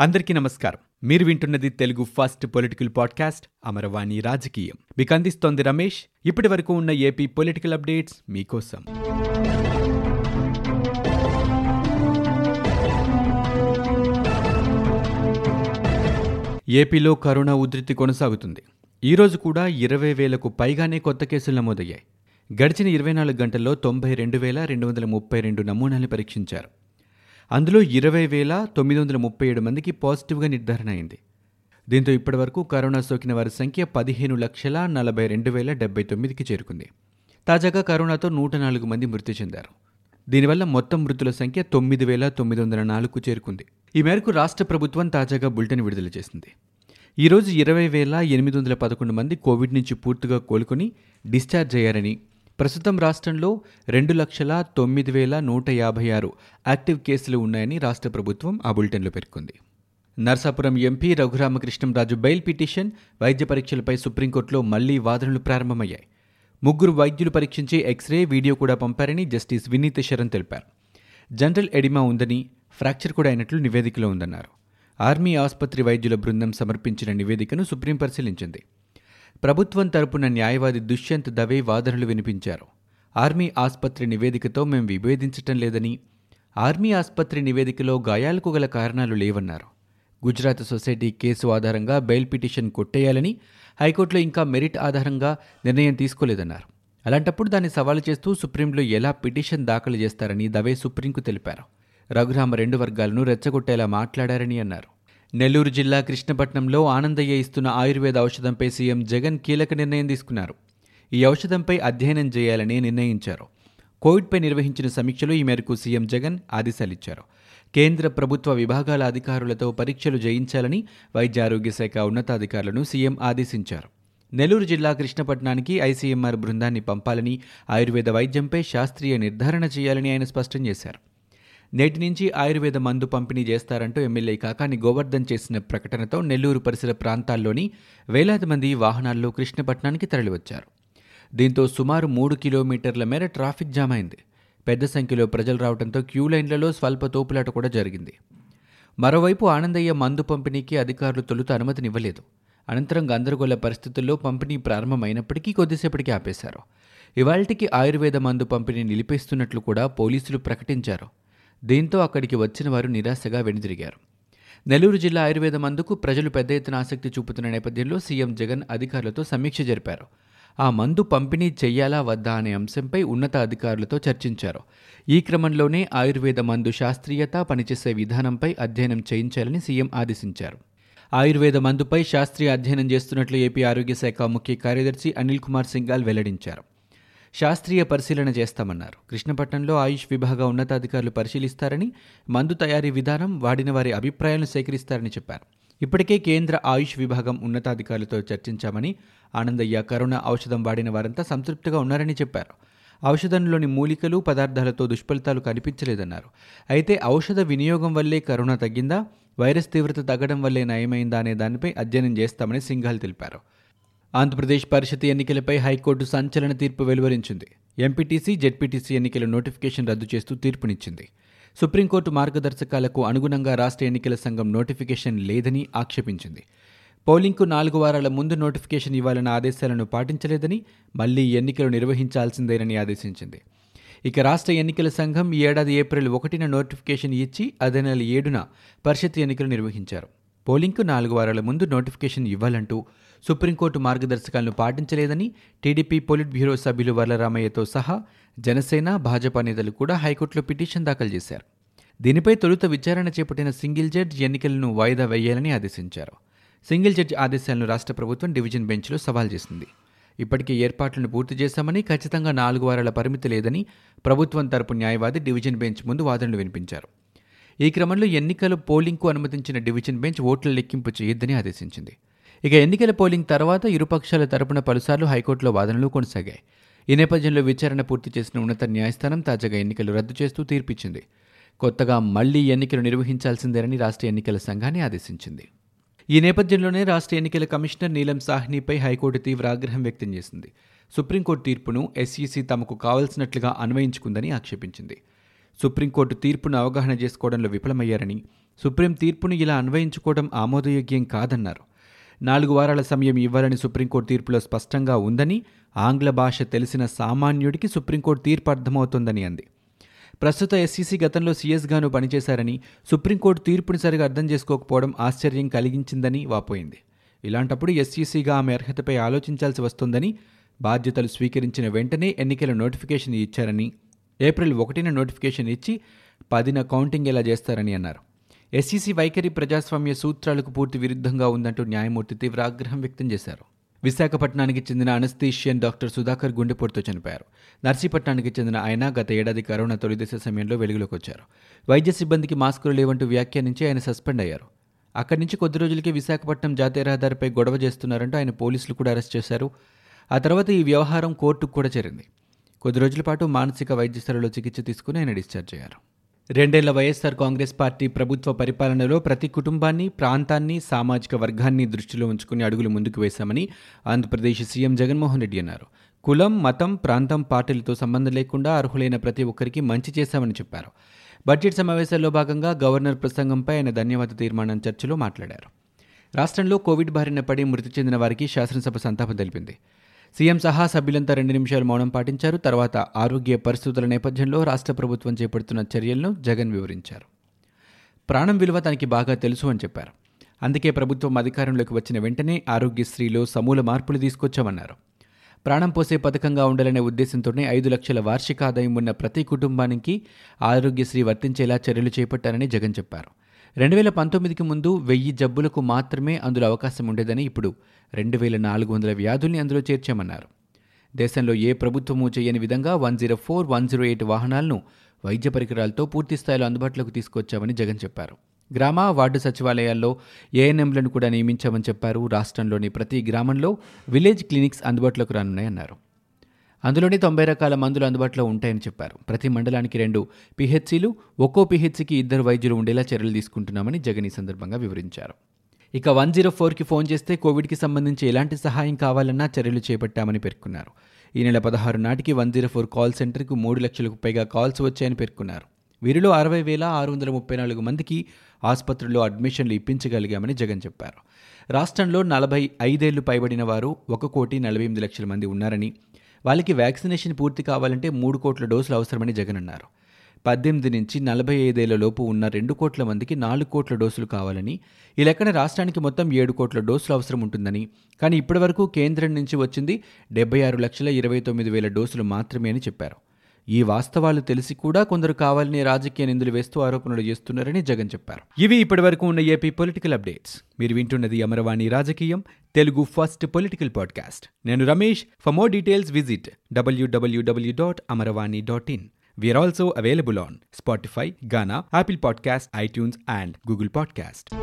అందరికీ నమస్కారం. మీరు వింటున్నది Telugu first political podcast Amaravani రాజకీయం. మీకు అందిస్తోంది రమేష్. ఇప్పటి వరకు ఉన్న ఏపీ పొలిటికల్ అప్డేట్స్ మీకోసం. ఏపీలో కరోనా ఉధృతి కొనసాగుతుంది. ఈరోజు కూడా ఇరవై వేలకు పైగానే కొత్త కేసులు నమోదయ్యాయి. గడిచిన ఇరవై నాలుగు గంటల్లో తొంభై రెండు వేల రెండు వందల ముప్పై రెండు నమూనాలు పరీక్షించారు. అందులో ఇరవై వేల తొమ్మిది వందల ముప్పై ఏడు మందికి పాజిటివ్గా నిర్ధారణ అయింది. దీంతో ఇప్పటివరకు కరోనా సోకిన వారి సంఖ్య పదిహేను లక్షల నలభై రెండు వేల డెబ్బై తొమ్మిదికి చేరుకుంది. తాజాగా కరోనాతో నూట నాలుగు మంది మృతి చెందారు. దీనివల్ల మొత్తం మృతుల సంఖ్య తొమ్మిది వేల తొమ్మిది వందల నాలుగుకు చేరుకుంది. ఈ మేరకు రాష్ట్ర ప్రభుత్వం తాజాగా బులెటిన్ విడుదల చేసింది. ఈరోజు ఇరవై వేల ఎనిమిది వందల పదకొండు మంది కోవిడ్ నుంచి పూర్తిగా కోలుకొని డిశ్చార్జ్ అయ్యారని ప్రస్తుతం రాష్ట్రంలో రెండు లక్షల తొమ్మిది వేల నూట యాభై ఆరు యాక్టివ్ కేసులు ఉన్నాయని రాష్ట్ర ప్రభుత్వం ఆ బులెటిన్లో పేర్కొంది. Narsapuram MP Raghuramakrishnamraju bail petition వైద్య పరీక్షలపై సుప్రీంకోర్టులో మళ్ళీ వాదనలు ప్రారంభమయ్యాయి. ముగ్గురు వైద్యులు పరీక్షించే ఎక్స్రే వీడియో కూడా పంపారని జస్టిస్ వినీత శరణ్ తెలిపారు. జనరల్ ఎడిమా ఉందని ఫ్రాక్చర్ కూడా అయినట్లు నివేదికలో ఉందన్నారు. ఆర్మీ ఆసుపత్రి వైద్యుల బృందం సమర్పించిన నివేదికను సుప్రీం పరిశీలించింది. ప్రభుత్వం తరపున న్యాయవాది దుష్యంత్ దవే వాదనలు వినిపించారు. ఆర్మీ ఆసుపత్రి నివేదికతో మేం విభేదించటం లేదని ఆర్మీ ఆసుపత్రి నివేదికలో గాయాలకు గల కారణాలు లేవన్నారు. గుజరాత్ సొసైటీ కేసు ఆధారంగా బెయిల్ పిటిషన్ కొట్టేయాలని హైకోర్టులో ఇంకా మెరిట్ ఆధారంగా నిర్ణయం తీసుకోలేదన్నారు. అలాంటప్పుడు దాన్ని సవాలు చేస్తూ సుప్రీంలో ఎలా పిటిషన్ దాఖలు చేస్తారని దవే సుప్రీంకు తెలిపారు. రఘురామ రెండు వర్గాలను రెచ్చగొట్టేలా మాట్లాడారని అన్నారు. నెల్లూరు జిల్లా కృష్ణపట్నంలో ఆనందయ్య ఇస్తున్న ఆయుర్వేద ఔషధంపై సీఎం జగన్ కీలక నిర్ణయం తీసుకున్నారు. ఈ ఔషధంపై అధ్యయనం చేయాలని నిర్ణయించారు. కోవిడ్పై నిర్వహించిన సమీక్షలో ఈ మేరకు సీఎం జగన్ ఆదేశాలిచ్చారు. కేంద్ర ప్రభుత్వ విభాగాల అధికారులతో పరీక్షలు చేయించాలని వైద్య ఆరోగ్య శాఖ ఉన్నతాధికారులను సీఎం ఆదేశించారు. నెల్లూరు జిల్లా కృష్ణపట్నానికి ఐసీఎంఆర్ బృందాన్ని పంపాలని ఆయుర్వేద వైద్యంపై శాస్త్రీయ నిర్ధారణ చేయాలని ఆయన స్పష్టం చేశారు. నేటి నుంచి ఆయుర్వేద మందు పంపిణీ చేస్తారంటూ ఎమ్మెల్యే కాకాని గోవర్ధన్ చేసిన ప్రకటనతో నెల్లూరు పరిసర ప్రాంతాల్లోని వేలాది మంది వాహనాల్లో కృష్ణపట్నానికి తరలివచ్చారు. దీంతో సుమారు మూడు కిలోమీటర్ల మేర ట్రాఫిక్ జామ్ అయింది. పెద్ద సంఖ్యలో ప్రజలు రావడంతో క్యూ లైన్లలో స్వల్ప తోపులాట కూడా జరిగింది. మరోవైపు ఆనందయ్య మందు పంపిణీకి అధికారులు తొలుత అనుమతినివ్వలేదు. అనంతరం గందరగోళ పరిస్థితుల్లో పంపిణీ ప్రారంభమైనప్పటికీ కొద్దిసేపటికి ఆపేశారు. ఇవాళ్టికి ఆయుర్వేద మందు పంపిణీ నిలిపేస్తున్నట్లు కూడా పోలీసులు ప్రకటించారు. దీంతో అక్కడికి వచ్చిన వారు నిరాశగా వెనుదిరిగారు. నెల్లూరు జిల్లా ఆయుర్వేద మందుకు ప్రజలు పెద్ద ఎత్తున ఆసక్తి చూపుతున్న నేపథ్యంలో సీఎం జగన్ అధికారులతో సమీక్ష జరిపారు. ఆ మందు పంపిణీ చెయ్యాలా వద్దా అనే అంశంపై ఉన్నత అధికారులతో చర్చించారు. ఈ క్రమంలోనే ఆయుర్వేద మందు శాస్త్రీయత పనిచేసే విధానంపై అధ్యయనం చేయించాలని సీఎం ఆదేశించారు. ఆయుర్వేద మందుపై శాస్త్రీయ అధ్యయనం చేస్తున్నట్లు ఏపీ ఆరోగ్య శాఖ ముఖ్య కార్యదర్శి అనిల్ కుమార్ సింగాల్ వెల్లడించారు. శాస్త్రీయ పరిశీలన చేస్తామన్నారు. కృష్ణపట్నంలో ఆయుష్ విభాగ ఉన్నతాధికారులు పరిశీలిస్తారని మందు తయారీ విధానం వాడిన వారి అభిప్రాయాలను సేకరిస్తారని చెప్పారు. ఇప్పటికే కేంద్ర ఆయుష్ విభాగం ఉన్నతాధికారులతో చర్చించామని ఆనందయ్య కరోనా ఔషధం వాడిన వారంతా సంతృప్తిగా ఉన్నారని చెప్పారు. ఔషధంలోని మూలికలు పదార్థాలతో దుష్ఫలితాలు కనిపించలేదన్నారు. అయితే ఔషధ వినియోగం వల్లే కరోనా తగ్గిందా? వైరస్ తీవ్రత తగ్గడం వల్లే నయమైందా అనే దానిపై అధ్యయనం చేస్తామని సింఘాల్ తెలిపారు. ఆంధ్రప్రదేశ్ పరిషత్ ఎన్నికలపై హైకోర్టు సంచలన తీర్పు వెలువరించింది. ఎంపీటీసీ జెడ్పీటీసీ ఎన్నికల నోటిఫికేషన్ రద్దు చేస్తూ తీర్పునిచ్చింది. సుప్రీంకోర్టు మార్గదర్శకాలకు అనుగుణంగా రాష్ట్ర ఎన్నికల సంఘం నోటిఫికేషన్ లేదని ఆక్షేపించింది. పోలింగ్కు నాలుగు వారాల ముందు నోటిఫికేషన్ ఇవ్వాలన్న ఆదేశాలను పాటించలేదని మళ్ళీ ఎన్నికలు నిర్వహించాల్సిందేనని ఆదేశించింది. ఇక రాష్ట్ర ఎన్నికల సంఘం ఈ ఏడాది ఏప్రిల్ ఒకటిన నోటిఫికేషన్ ఇచ్చి అదే నెల ఏడున పరిషత్ ఎన్నికలు నిర్వహించారు. పోలింగ్కు నాలుగు వారాల ముందు నోటిఫికేషన్ ఇవ్వాలంటూ సుప్రీంకోర్టు మార్గదర్శకాలను పాటించలేదని టీడీపీ పొలిట్ బ్యూరో సభ్యులు వరలరామయ్యతో సహా జనసేన భాజపా నేతలు కూడా హైకోర్టులో పిటిషన్ దాఖలు చేశారు. దీనిపై తొలుత విచారణ చేపట్టిన సింగిల్ జడ్జ్ ఎన్నికలను వాయిదా వేయాలని ఆదేశించారు. సింగిల్ జడ్జి ఆదేశాలను రాష్ట్ర ప్రభుత్వం డివిజన్ బెంచ్లో సవాల్ చేసింది. ఇప్పటికే ఏర్పాట్లను పూర్తి చేశామని ఖచ్చితంగా నాలుగు వారాల పరిమితి లేదని ప్రభుత్వం తరపు న్యాయవాది డివిజన్ బెంచ్ ముందు వాదనలు వినిపించారు. ఈ క్రమంలో ఎన్నికల పోలింగ్కు అనుమతించిన డివిజన్ బెంచ్ ఓట్ల లెక్కింపు చేయొద్దని ఆదేశించింది. ఇక ఎన్నికల పోలింగ్ తర్వాత ఇరుపక్షాల తరపున పలుసార్లు హైకోర్టులో వాదనలు కొనసాగాయి. ఈ నేపథ్యంలో విచారణ పూర్తి చేసిన ఉన్నత న్యాయస్థానం తాజాగా ఎన్నికలు రద్దు చేస్తూ తీర్పిచ్చింది. కొత్తగా మళ్ళీ ఎన్నికలు నిర్వహించాల్సిందేనని రాష్ట్ర ఎన్నికల సంఘాన్ని ఆదేశించింది. ఈ నేపథ్యంలోనే రాష్ట్ర ఎన్నికల కమిషనర్ నీలం సాహ్నిపై హైకోర్టు తీవ్ర ఆగ్రహం వ్యక్తం చేసింది. సుప్రీంకోర్టు తీర్పును ఎస్ఈసీ తమకు కావలసినట్లుగా అన్వయించుకుందని ఆక్షేపించింది. సుప్రీంకోర్టు తీర్పును అవగాహన చేసుకోవడంలో విఫలమయ్యారని సుప్రీం తీర్పును ఇలా అన్వయించుకోవడం ఆమోదయోగ్యం కాదన్నారు. నాలుగు వారాల సమయం ఇవ్వాలని సుప్రీంకోర్టు తీర్పులో స్పష్టంగా ఉందని ఆంగ్ల భాష తెలిసిన సామాన్యుడికి సుప్రీంకోర్టు తీర్పు అర్థమవుతోందని అంది. ప్రస్తుత ఎస్సీసీ గతంలో సీఎస్గాను పనిచేశారని సుప్రీంకోర్టు తీర్పుని సరిగా అర్థం చేసుకోకపోవడం ఆశ్చర్యం కలిగించిందని వాపోయింది. ఇలాంటప్పుడు ఎస్సీసీగా ఆమె అర్హతపై ఆలోచించాల్సి వస్తుందని బాధ్యతలు స్వీకరించిన వెంటనే ఎన్నికల నోటిఫికేషన్ ఇచ్చారని ఏప్రిల్ ఒకటిన నోటిఫికేషన్ ఇచ్చి పదిన కౌంటింగ్ ఎలా చేస్తారని అన్నారు. ఎస్సీసీ వైఖరి ప్రజాస్వామ్య సూత్రాలకు పూర్తి విరుద్ధంగా ఉందంటూ న్యాయమూర్తి తీవ్ర ఆగ్రహం వ్యక్తం చేశారు. విశాఖపట్నానికి చెందిన అనస్థీషియన్ డాక్టర్ సుధాకర్ గుండెపోటుతో చనిపోయారు. నర్సీపట్నానికి చెందిన ఆయన గత ఏడాది కరోనా తొలిదశ సమయంలో వెలుగులోకి వచ్చారు. వైద్య సిబ్బందికి మాస్కులు లేవంటూ వ్యాఖ్యానించి ఆయన సస్పెండ్ అయ్యారు. అక్కడి నుంచి కొద్ది రోజులకే విశాఖపట్నం జాతీయ రహదారిపై గొడవ చేస్తున్నారంటూ ఆయన పోలీసులు కూడా అరెస్ట్ చేశారు. ఆ తర్వాత ఈ వ్యవహారం కోర్టుకు కూడా చేరింది. కొద్ది రోజుల పాటు మానసిక వైద్యశాలలో చికిత్స తీసుకుని ఆయన డిశ్చార్జ్ అయ్యారు. రెండేళ్ళ వైఎస్సార్ కాంగ్రెస్ పార్టీ ప్రభుత్వ పరిపాలనలో ప్రతి కుటుంబాన్ని ప్రాంతాన్ని సామాజిక వర్గాన్ని దృష్టిలో ఉంచుకుని అడుగులు ముందుకు వేశామని ఆంధ్రప్రదేశ్ సీఎం జగన్మోహన్ రెడ్డి అన్నారు. కులం మతం ప్రాంతం పార్టీలతో సంబంధం లేకుండా అర్హులైన ప్రతి ఒక్కరికి మంచి చేశామని చెప్పారు. బడ్జెట్ సమావేశాల్లో భాగంగా గవర్నర్ ప్రసంగంపై ఆయన ధన్యవాద తీర్మానం చర్చలో మాట్లాడారు. రాష్ట్రంలో కోవిడ్ బారిన పడి మృతి చెందిన వారికి శాసనసభ సంతాపం తెలిపింది. సీఎం సహా సభ్యులంతా రెండు నిమిషాలు మౌనం పాటించారు. తర్వాత ఆరోగ్య పరిస్థితుల నేపథ్యంలో రాష్ట్ర ప్రభుత్వం చేపడుతున్న చర్యలను జగన్ వివరించారు. ప్రాణం విలువ తనకి బాగా తెలుసు అని చెప్పారు. అందుకే ప్రభుత్వం అధికారంలోకి వచ్చిన వెంటనే ఆరోగ్యశ్రీలో సమూల మార్పులు తీసుకొచ్చామన్నారు. ప్రాణం పోసే పథకంగా ఉండాలనే ఉద్దేశంతోనే ఐదు లక్షల వార్షిక ఆదాయం ఉన్న ప్రతి కుటుంబానికి ఆరోగ్యశ్రీ వర్తించేలా చర్యలు చేపట్టారని జగన్ చెప్పారు. రెండు వేల పంతొమ్మిదికి ముందు వెయ్యి జబ్బులకు మాత్రమే అందులో అవకాశం ఉండేదని ఇప్పుడు రెండు వేల నాలుగు వందల వ్యాధుల్ని అందులో చేర్చామన్నారు. దేశంలో ఏ ప్రభుత్వము చేయని విధంగా one zero four one zero eight వాహనాలను వైద్య పరికరాలతో పూర్తి స్థాయిలో అందుబాటులోకి తీసుకొచ్చామని జగన్ చెప్పారు. గ్రామ వార్డు సచివాలయాల్లో ఏఎన్ఎంలను కూడా నియమించామని చెప్పారు. రాష్ట్రంలోని ప్రతి గ్రామంలో విలేజ్ క్లినిక్స్ అందుబాటులోకి రానున్నాయన్నారు. అందులోనే తొంభై రకాల మందులు అందుబాటులో ఉంటాయని చెప్పారు. ప్రతి మండలానికి రెండు పిహెచ్సిలు ఒక్కో పిహెచ్సికి ఇద్దరు వైద్యులు ఉండేలా చర్యలు తీసుకుంటున్నామని జగన్ ఈ సందర్భంగా వివరించారు. ఇక వన్ జీరో ఫోర్కి ఫోన్ చేస్తే కోవిడ్కి సంబంధించి ఎలాంటి సహాయం కావాలన్నా చర్యలు చేపట్టామని పేర్కొన్నారు. ఈ నెల పదహారు నాటికి వన్ జీరో ఫోర్ కాల్ సెంటర్కు మూడు లక్షలకు పైగా కాల్స్ వచ్చాయని పేర్కొన్నారు. వీరిలో అరవై వేల ఆరు వందల ముప్పై నాలుగు మందికి ఆసుపత్రుల్లో అడ్మిషన్లు ఇప్పించగలిగామని జగన్ చెప్పారు. రాష్ట్రంలో నలభై ఐదేళ్ళు పైబడిన వారు ఒక కోటి నలభై ఎనిమిది లక్షల మంది ఉన్నారని వాళ్ళకి వ్యాక్సినేషన్ పూర్తి కావాలంటే మూడు కోట్ల డోసులు అవసరమని జగన్ అన్నారు. పద్దెనిమిది నుంచి నలభై ఐదేళ్ళ లోపు ఉన్న రెండు కోట్ల మందికి నాలుగు కోట్ల డోసులు కావాలని ఈ లెక్కన రాష్ట్రానికి మొత్తం ఏడు కోట్ల డోసులు అవసరం ఉంటుందని. కానీ ఇప్పటివరకు కేంద్రం నుంచి వచ్చింది డెబ్బై ఆరు లక్షల ఇరవై తొమ్మిది వేల డోసులు మాత్రమే అని చెప్పారు. ఈ వాస్తవాలు తెలిసి కూడా కొందరు కావాలని రాజకీయ నిందులు వేస్తూ ఆరోపణలు చేస్తున్నారని జగన్ చెప్పారు. ఇవి ఇప్పటివరకు ఉన్న ఏపీ పొలిటికల్ అప్డేట్స్. మీరు వింటున్నది అమరవాణి రాజకీయం తెలుగు ఫస్ట్ పొలిటికల్ పాడ్కాస్ట్. నేను Ramesh. For more details visit WWW dot Amaravani dot in. We also available on Spotify Gaana Apple podcast iTunes and Google podcast